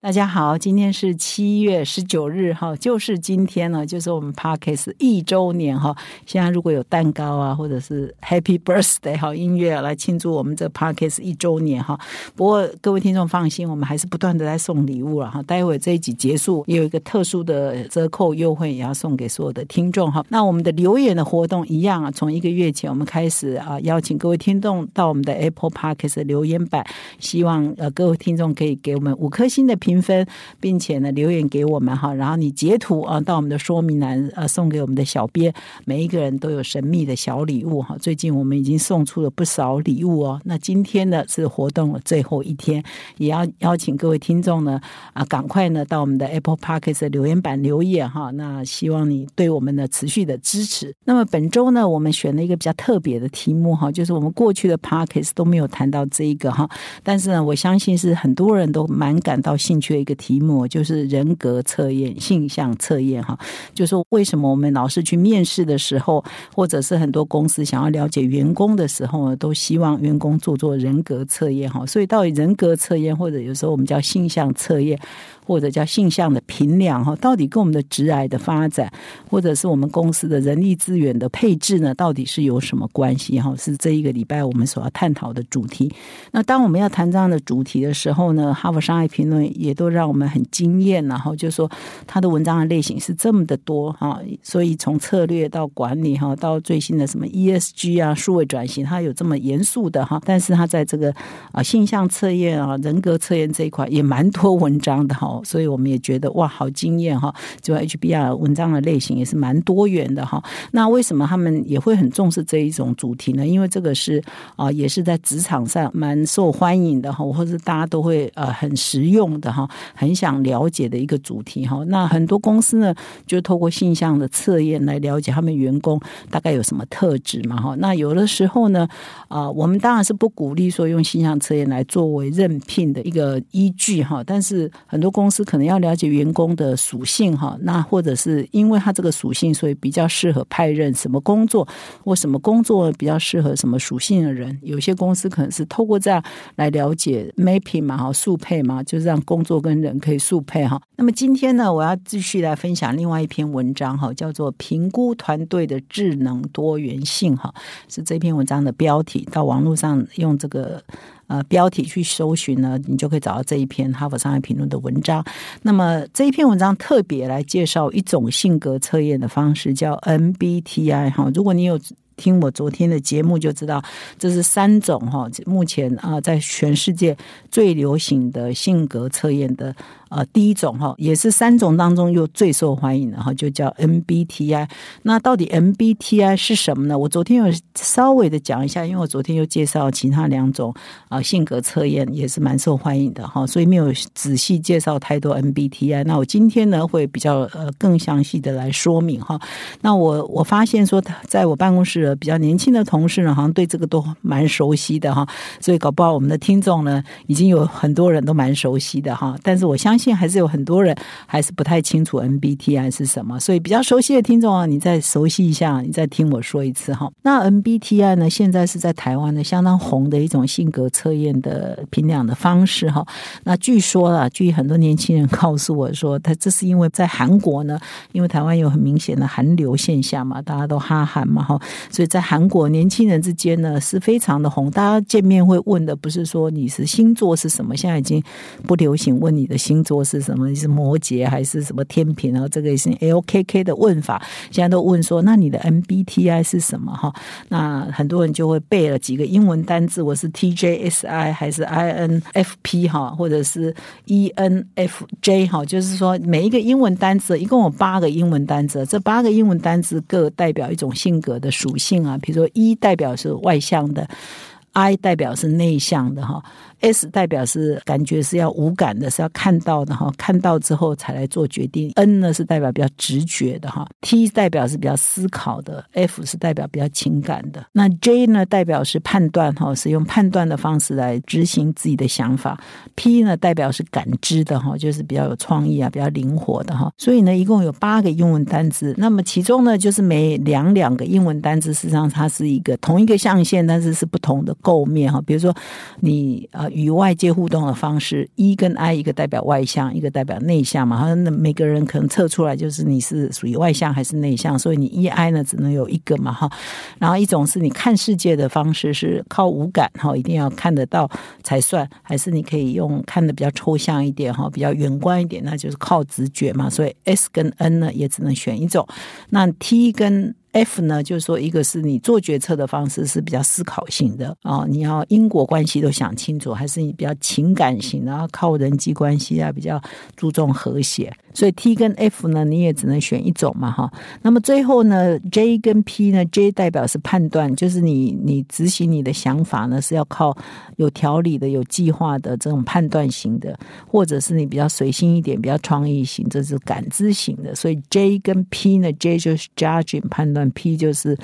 大家好，今天是七月十九日哈，就是今天呢，就是我们 Parkes 一周年哈。现在如果有蛋糕啊，或者是 Happy Birthday 好音乐来庆祝我们这 Parkes 一周年哈。不过各位听众放心，我们还是不断的在送礼物了哈。待会这一集结束，也有一个特殊的折扣优惠，也要送给所有的听众哈。那我们的留言的活动一样啊，从一个月前我们开始啊，邀请各位听众到我们的 Apple Parkes 留言板，希望呃各位听众可以给我们五颗星的评。评分，并且呢留言给我们哈，然后你截图啊到我们的说明栏呃送给我们的小编，每一个人都有神秘的小礼物哈。最近我们已经送出了不少礼物哦。那今天呢是活动的最后一天，也要邀请各位听众呢啊赶快呢到我们的 Apple Parkes 留言板留言哈。那希望你对我们的持续的支持。那么本周呢我们选了一个比较特别的题目哈，就是我们过去的 Parkes 都没有谈到这一个哈，但是呢我相信是很多人都蛮感到兴。缺一个题目，就是人格测验、性向测验，哈，就是为什么我们老是去面试的时候，或者是很多公司想要了解员工的时候，都希望员工做做人格测验，哈，所以到底人格测验，或者有时候我们叫性向测验。或者叫性向的评量哈，到底跟我们的直癌的发展，或者是我们公司的人力资源的配置呢，到底是有什么关系哈？是这一个礼拜我们所要探讨的主题。那当我们要谈这样的主题的时候呢，哈佛商业评论也都让我们很惊艳，然后就说他的文章的类型是这么的多哈，所以从策略到管理哈，到最新的什么 ESG 啊、数位转型，它有这么严肃的哈，但是他在这个啊性向测验啊、人格测验这一块也蛮多文章的哈。所以我们也觉得哇，好惊艳哈！就 HBR 文章的类型也是蛮多元的哈。那为什么他们也会很重视这一种主题呢？因为这个是啊，也是在职场上蛮受欢迎的哈，或者大家都会呃很实用的哈，很想了解的一个主题哈。那很多公司呢，就透过性向的测验来了解他们员工大概有什么特质嘛哈。那有的时候呢，啊，我们当然是不鼓励说用性向测验来作为任聘的一个依据哈，但是很多公公司可能要了解员工的属性哈，那或者是因为他这个属性，所以比较适合派任什么工作，或什么工作比较适合什么属性的人。有些公司可能是透过这样来了解 mapping 嘛哈，速配嘛，就是让工作跟人可以速配哈。那么今天呢，我要继续来分享另外一篇文章哈，叫做《评估团队的智能多元性》哈，是这篇文章的标题。到网络上用这个。呃，标题去搜寻呢，你就可以找到这一篇《哈佛商业评论》的文章。那么这一篇文章特别来介绍一种性格测验的方式，叫 MBTI 哈。如果你有听我昨天的节目，就知道这是三种哈，目前啊在全世界最流行的性格测验的。呃，第一种哈，也是三种当中又最受欢迎的哈，就叫 MBTI。那到底 MBTI 是什么呢？我昨天有稍微的讲一下，因为我昨天又介绍其他两种啊性格测验也是蛮受欢迎的哈，所以没有仔细介绍太多 MBTI。那我今天呢会比较呃更详细的来说明哈。那我我发现说，在我办公室比较年轻的同事呢，好像对这个都蛮熟悉的哈，所以搞不好我们的听众呢，已经有很多人都蛮熟悉的哈。但是我相信还是有很多人还是不太清楚 MBTI 是什么，所以比较熟悉的听众啊，你再熟悉一下，你再听我说一次哈。那 MBTI 呢，现在是在台湾的相当红的一种性格测验的评量的方式哈。那据说啊，据很多年轻人告诉我说，他这是因为在韩国呢，因为台湾有很明显的韩流现象嘛，大家都哈韩嘛哈，所以在韩国年轻人之间呢是非常的红。大家见面会问的不是说你是星座是什么，现在已经不流行问你的星。座是什么？是摩羯还是什么天平？然后这个是 LKK 的问法，现在都问说，那你的 MBTI 是什么？哈，那很多人就会背了几个英文单字，我是 TJSI 还是 INFP 哈，或者是 ENFJ 哈，就是说每一个英文单词，一共有八个英文单词，这八个英文单词各代表一种性格的属性啊，比如说 E 代表是外向的。I 代表是内向的哈，S 代表是感觉是要无感的，是要看到的哈，看到之后才来做决定。N 呢是代表比较直觉的哈，T 代表是比较思考的，F 是代表比较情感的。那 J 呢代表是判断哈，是用判断的方式来执行自己的想法。P 呢代表是感知的哈，就是比较有创意啊，比较灵活的哈。所以呢，一共有八个英文单词。那么其中呢，就是每两两个英文单词，实际上它是一个同一个象限，但是是不同的。构面哈，比如说你呃与外界互动的方式，E 跟 I 一个代表外向，一个代表内向嘛。哈，那每个人可能测出来就是你是属于外向还是内向，所以你 E I 呢只能有一个嘛哈。然后一种是你看世界的方式是靠五感哈，一定要看得到才算，还是你可以用看的比较抽象一点哈，比较远观一点，那就是靠直觉嘛。所以 S 跟 N 呢也只能选一种。那 T 跟 F 呢，就是说，一个是你做决策的方式是比较思考性的啊，你要因果关系都想清楚，还是你比较情感型然后，靠人际关系啊，比较注重和谐。所以 T 跟 F 呢，你也只能选一种嘛，哈。那么最后呢，J 跟 P 呢，J 代表是判断，就是你你执行你的想法呢，是要靠有条理的、有计划的这种判断型的，或者是你比较随心一点、比较创意型，这是感知型的。所以 J 跟 P 呢，J 就是 judging 判断，P 就是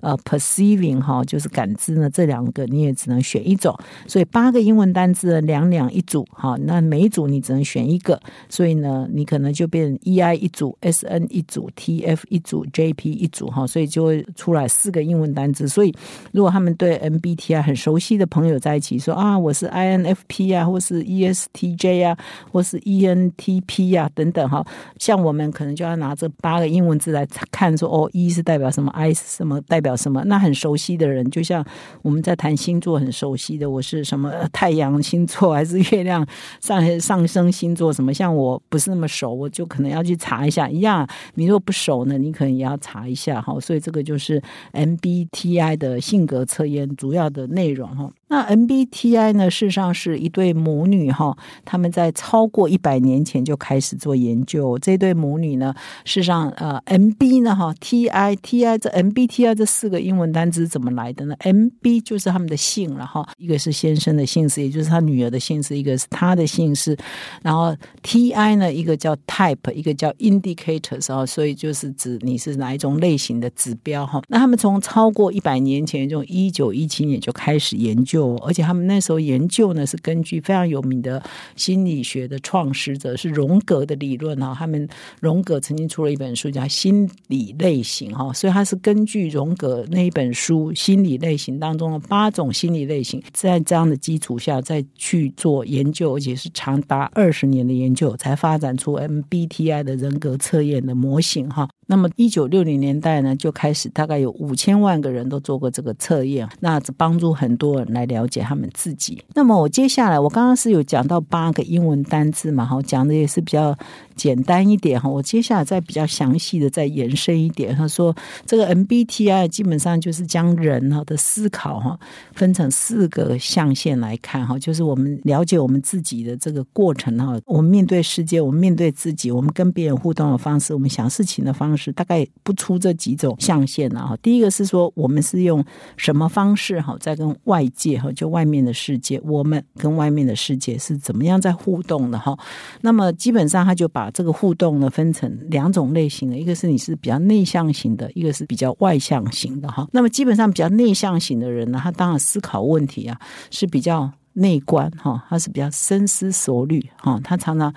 呃 perceiving 哈，就是感知呢。这两个你也只能选一种。所以八个英文单字两两一组，哈，那每一组你只能选一个。所以呢，你可能就。就变 E I 一组，S N 一组，T F 一组，J P 一组哈，所以就会出来四个英文单词。所以如果他们对 M B T I 很熟悉的朋友在一起说啊，我是 I N F P 啊，或是 E S T J 啊，或是 E N T P 啊等等哈，像我们可能就要拿这八个英文字来看说哦，E 是代表什么，I 是什么代表什么。那很熟悉的人，就像我们在谈星座很熟悉的，我是什么太阳星座还是月亮上上升星座什么？像我不是那么熟，我。就可能要去查一下，一样。你如果不熟呢，你可能也要查一下哈。所以这个就是 MBTI 的性格测验主要的内容哈。那 MBTI 呢，事实上是一对母女哈，他们在超过一百年前就开始做研究。这对母女呢，事实上呃，MB 呢哈，TI TI 这 MBTI 这四个英文单词怎么来的呢？MB 就是他们的姓了哈，一个是先生的姓氏，也就是他女儿的姓氏，一个是他的姓氏。然后 TI 呢，一个叫 t type 一个叫 Indicators 啊，所以就是指你是哪一种类型的指标哈。那他们从超过一百年前，就一九一七年就开始研究。而且他们那时候研究呢，是根据非常有名的心理学的创始者是荣格的理论哈。他们荣格曾经出了一本书叫《心理类型》哈，所以他是根据荣格那一本书《心理类型》当中的八种心理类型，在这样的基础下再去做研究，而且是长达二十年的研究，才发展出 M B T I 的人格测验的模型哈。那么，一九六零年代呢，就开始大概有五千万个人都做过这个测验，那帮助很多人来了解他们自己。那么，我接下来我刚刚是有讲到八个英文单字嘛，哈，讲的也是比较。简单一点哈，我接下来再比较详细的再延伸一点。他说，这个 MBTI 基本上就是将人哈的思考哈分成四个象限来看哈，就是我们了解我们自己的这个过程哈，我们面对世界，我们面对自己，我们跟别人互动的方式，我们想事情的方式，是大概不出这几种象限了哈。第一个是说，我们是用什么方式哈在跟外界哈，就外面的世界，我们跟外面的世界是怎么样在互动的哈。那么基本上他就把这个互动呢分成两种类型的，一个是你是比较内向型的，一个是比较外向型的哈。那么基本上比较内向型的人呢，他当然思考问题啊是比较内观哈，他是比较深思熟虑哈，他常常。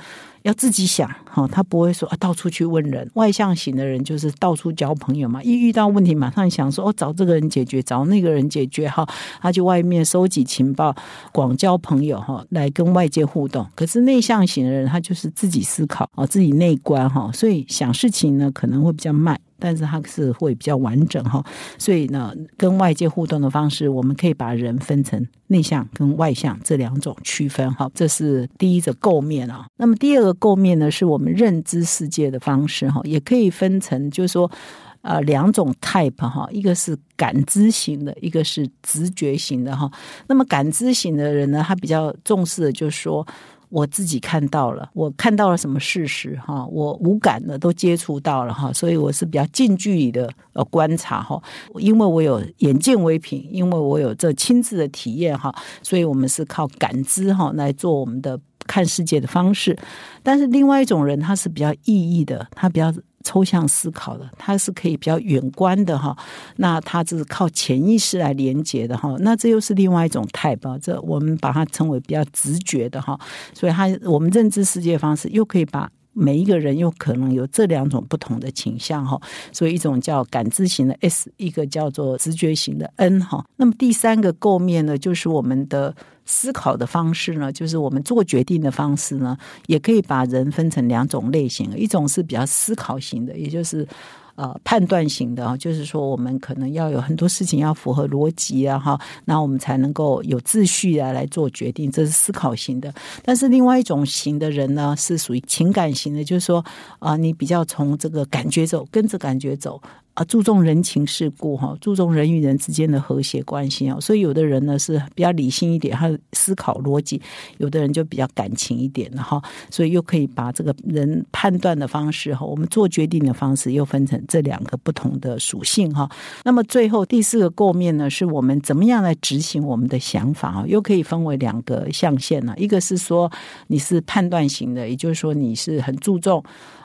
要自己想哈，他不会说啊到处去问人。外向型的人就是到处交朋友嘛，一遇到问题马上想说哦找这个人解决，找那个人解决哈，他就外面收集情报，广交朋友哈，来跟外界互动。可是内向型的人他就是自己思考啊，自己内观哈，所以想事情呢可能会比较慢。但是它是会比较完整哈，所以呢，跟外界互动的方式，我们可以把人分成内向跟外向这两种区分哈。这是第一个构面啊。那么第二个构面呢，是我们认知世界的方式哈，也可以分成，就是说，呃，两种 type 哈，一个是感知型的，一个是直觉型的哈。那么感知型的人呢，他比较重视的就是说。我自己看到了，我看到了什么事实哈，我无感的都接触到了哈，所以我是比较近距离的呃观察哈，因为我有眼见为凭，因为我有这亲自的体验哈，所以我们是靠感知哈来做我们的看世界的方式。但是另外一种人他是比较意义的，他比较。抽象思考的，它是可以比较远观的哈。那它就是靠潜意识来连接的哈。那这又是另外一种态吧这我们把它称为比较直觉的哈。所以它我们认知世界方式又可以把每一个人又可能有这两种不同的倾向哈。所以一种叫感知型的 S，一个叫做直觉型的 N 哈。那么第三个构面呢，就是我们的。思考的方式呢，就是我们做决定的方式呢，也可以把人分成两种类型，一种是比较思考型的，也就是呃判断型的啊，就是说我们可能要有很多事情要符合逻辑啊哈，那我们才能够有秩序啊来做决定，这是思考型的。但是另外一种型的人呢，是属于情感型的，就是说啊，你比较从这个感觉走，跟着感觉走。啊，注重人情世故哈，注重人与人之间的和谐关系哦。所以有的人呢是比较理性一点，他思考逻辑；有的人就比较感情一点哈。所以又可以把这个人判断的方式哈，我们做决定的方式又分成这两个不同的属性哈。那么最后第四个构面呢，是我们怎么样来执行我们的想法啊？又可以分为两个象限呢。一个是说你是判断型的，也就是说你是很注重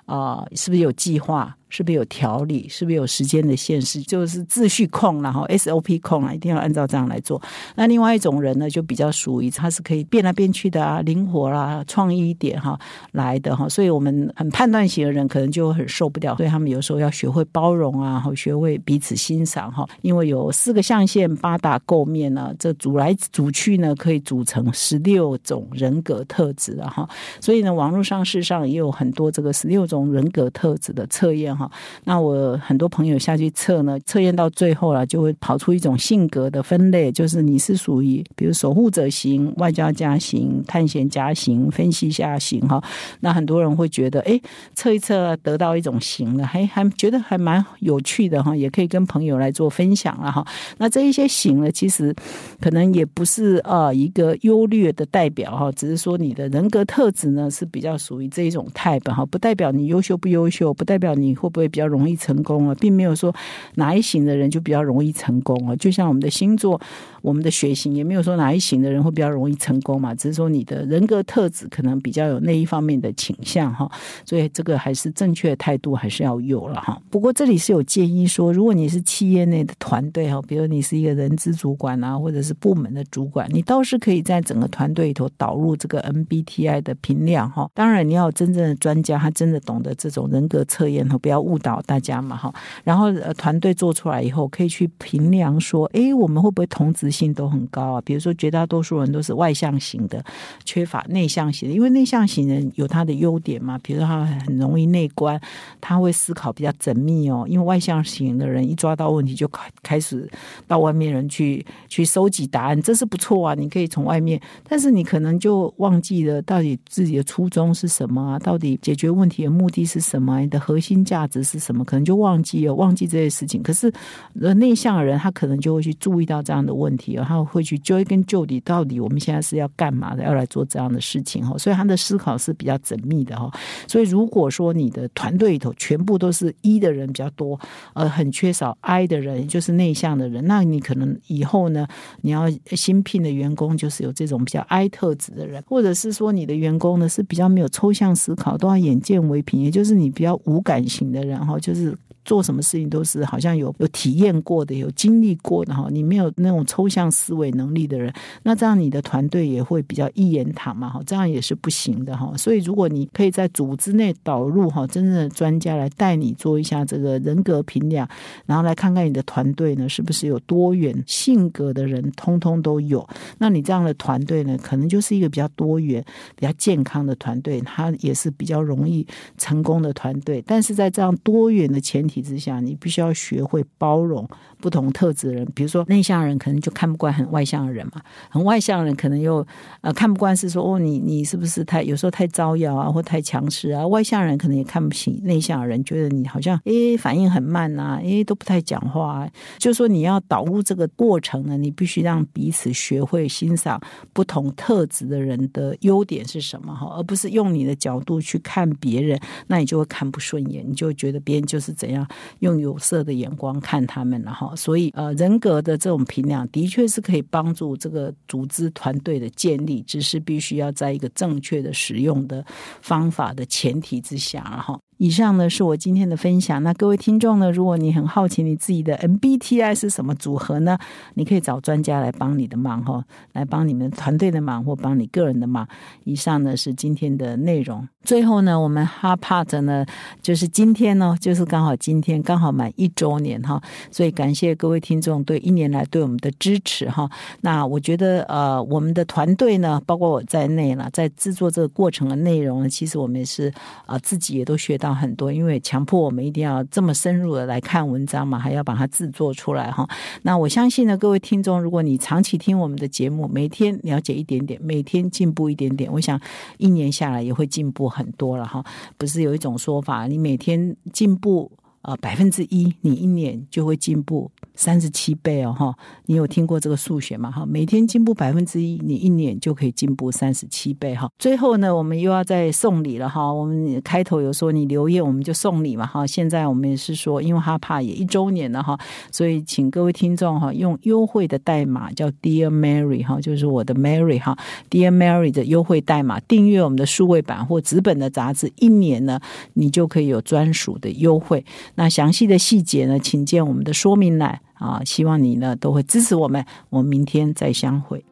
啊，是不是有计划？是不是有条理？是不是有时间的限制？就是秩序控，然后 SOP 控啊，一定要按照这样来做。那另外一种人呢，就比较属于他是可以变来变去的啊，灵活啦，创意一点哈来的哈。所以我们很判断型的人可能就很受不了，所以他们有时候要学会包容啊，和学会彼此欣赏哈。因为有四个象限，八大构面呢，这组来组去呢，可以组成十六种人格特质啊哈。所以呢，网络上事实上也有很多这个十六种人格特质的测验。哈，那我很多朋友下去测呢，测验到最后了，就会跑出一种性格的分类，就是你是属于比如守护者型、外交家型、探险家型、分析家型哈。那很多人会觉得，哎，测一测得到一种型了，还还觉得还蛮有趣的哈，也可以跟朋友来做分享了哈。那这一些型呢，其实可能也不是啊一个优劣的代表哈，只是说你的人格特质呢是比较属于这一种 type 哈，不代表你优秀不优秀，不代表你会。不会比较容易成功啊，并没有说哪一型的人就比较容易成功啊。就像我们的星座、我们的血型，也没有说哪一型的人会比较容易成功嘛。只是说你的人格特质可能比较有那一方面的倾向哈。所以这个还是正确的态度还是要有了哈。不过这里是有建议说，如果你是企业内的团队哈，比如你是一个人资主管啊，或者是部门的主管，你倒是可以在整个团队里头导入这个 MBTI 的评量哈。当然你要真正的专家，他真的懂得这种人格测验和不要。误导大家嘛哈，然后呃团队做出来以后，可以去评量说，哎，我们会不会同质性都很高啊？比如说绝大多数人都是外向型的，缺乏内向型的，因为内向型人有他的优点嘛，比如说他很容易内观，他会思考比较缜密哦。因为外向型的人一抓到问题就开开始到外面人去去收集答案，这是不错啊。你可以从外面，但是你可能就忘记了到底自己的初衷是什么啊？到底解决问题的目的是什么？你的核心价值。是什么？可能就忘记了，忘记这些事情。可是，内向的人他可能就会去注意到这样的问题，然后会去追根究底，到底我们现在是要干嘛的？要来做这样的事情哈。所以他的思考是比较缜密的哈。所以如果说你的团队里头全部都是一的人比较多，呃，很缺少 I 的人，就是内向的人，那你可能以后呢，你要新聘的员工就是有这种比较 I 特质的人，或者是说你的员工呢是比较没有抽象思考，都要眼见为凭，也就是你比较无感型的然后就是做什么事情都是好像有有体验过的、有经历过的哈。你没有那种抽象思维能力的人，那这样你的团队也会比较一言堂嘛哈。这样也是不行的哈。所以如果你可以在组织内导入哈真正的专家来带你做一下这个人格评量，然后来看看你的团队呢是不是有多元性格的人，通通都有。那你这样的团队呢，可能就是一个比较多元、比较健康的团队，它也是比较容易成功的团队。但是在这样多元的前提体之下，你必须要学会包容不同特质的人。比如说内向人可能就看不惯很外向的人嘛，很外向的人可能又呃看不惯是说哦你你是不是太有时候太招摇啊或太强势啊？外向人可能也看不起内向的人，觉得你好像诶反应很慢呐，诶都不太讲话。就说你要导入这个过程呢，你必须让彼此学会欣赏不同特质的人的优点是什么哈，而不是用你的角度去看别人，那你就会看不顺眼，你就觉得别人就是怎样用有色的眼光看他们了哈。所以呃，人格的这种评量的确是可以帮助这个组织团队的建立，只是必须要在一个正确的使用的方法的前提之下然后。以上呢是我今天的分享。那各位听众呢，如果你很好奇你自己的 MBTI 是什么组合呢？你可以找专家来帮你的忙哈，来帮你们团队的忙或帮你个人的忙。以上呢是今天的内容。最后呢，我们 Harpart 呢，就是今天呢，就是刚好今天刚好满一周年哈，所以感谢各位听众对一年来对我们的支持哈。那我觉得呃，我们的团队呢，包括我在内了，在制作这个过程的内容呢，其实我们也是啊，自己也都学到很多，因为强迫我们一定要这么深入的来看文章嘛，还要把它制作出来哈。那我相信呢，各位听众，如果你长期听我们的节目，每天了解一点点，每天进步一点点，我想一年下来也会进步很多了哈。不是有一种说法，你每天进步呃百分之一，你一年就会进步。三十七倍哦，哈！你有听过这个数学吗？哈，每天进步百分之一，你一年就可以进步三十七倍哈。最后呢，我们又要再送礼了哈。我们开头有说你留言我们就送礼嘛哈。现在我们也是说，因为哈帕也一周年了哈，所以请各位听众哈用优惠的代码叫 Dear Mary 哈，就是我的 Mary 哈，Dear Mary 的优惠代码订阅我们的数位版或纸本的杂志，一年呢你就可以有专属的优惠。那详细的细节呢，请见我们的说明栏。啊，希望你呢都会支持我们，我们明天再相会。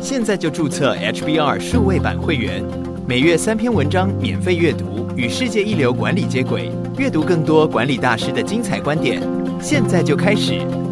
现在就注册 HBR 数位版会员，每月三篇文章免费阅读，与世界一流管理接轨，阅读更多管理大师的精彩观点。现在就开始。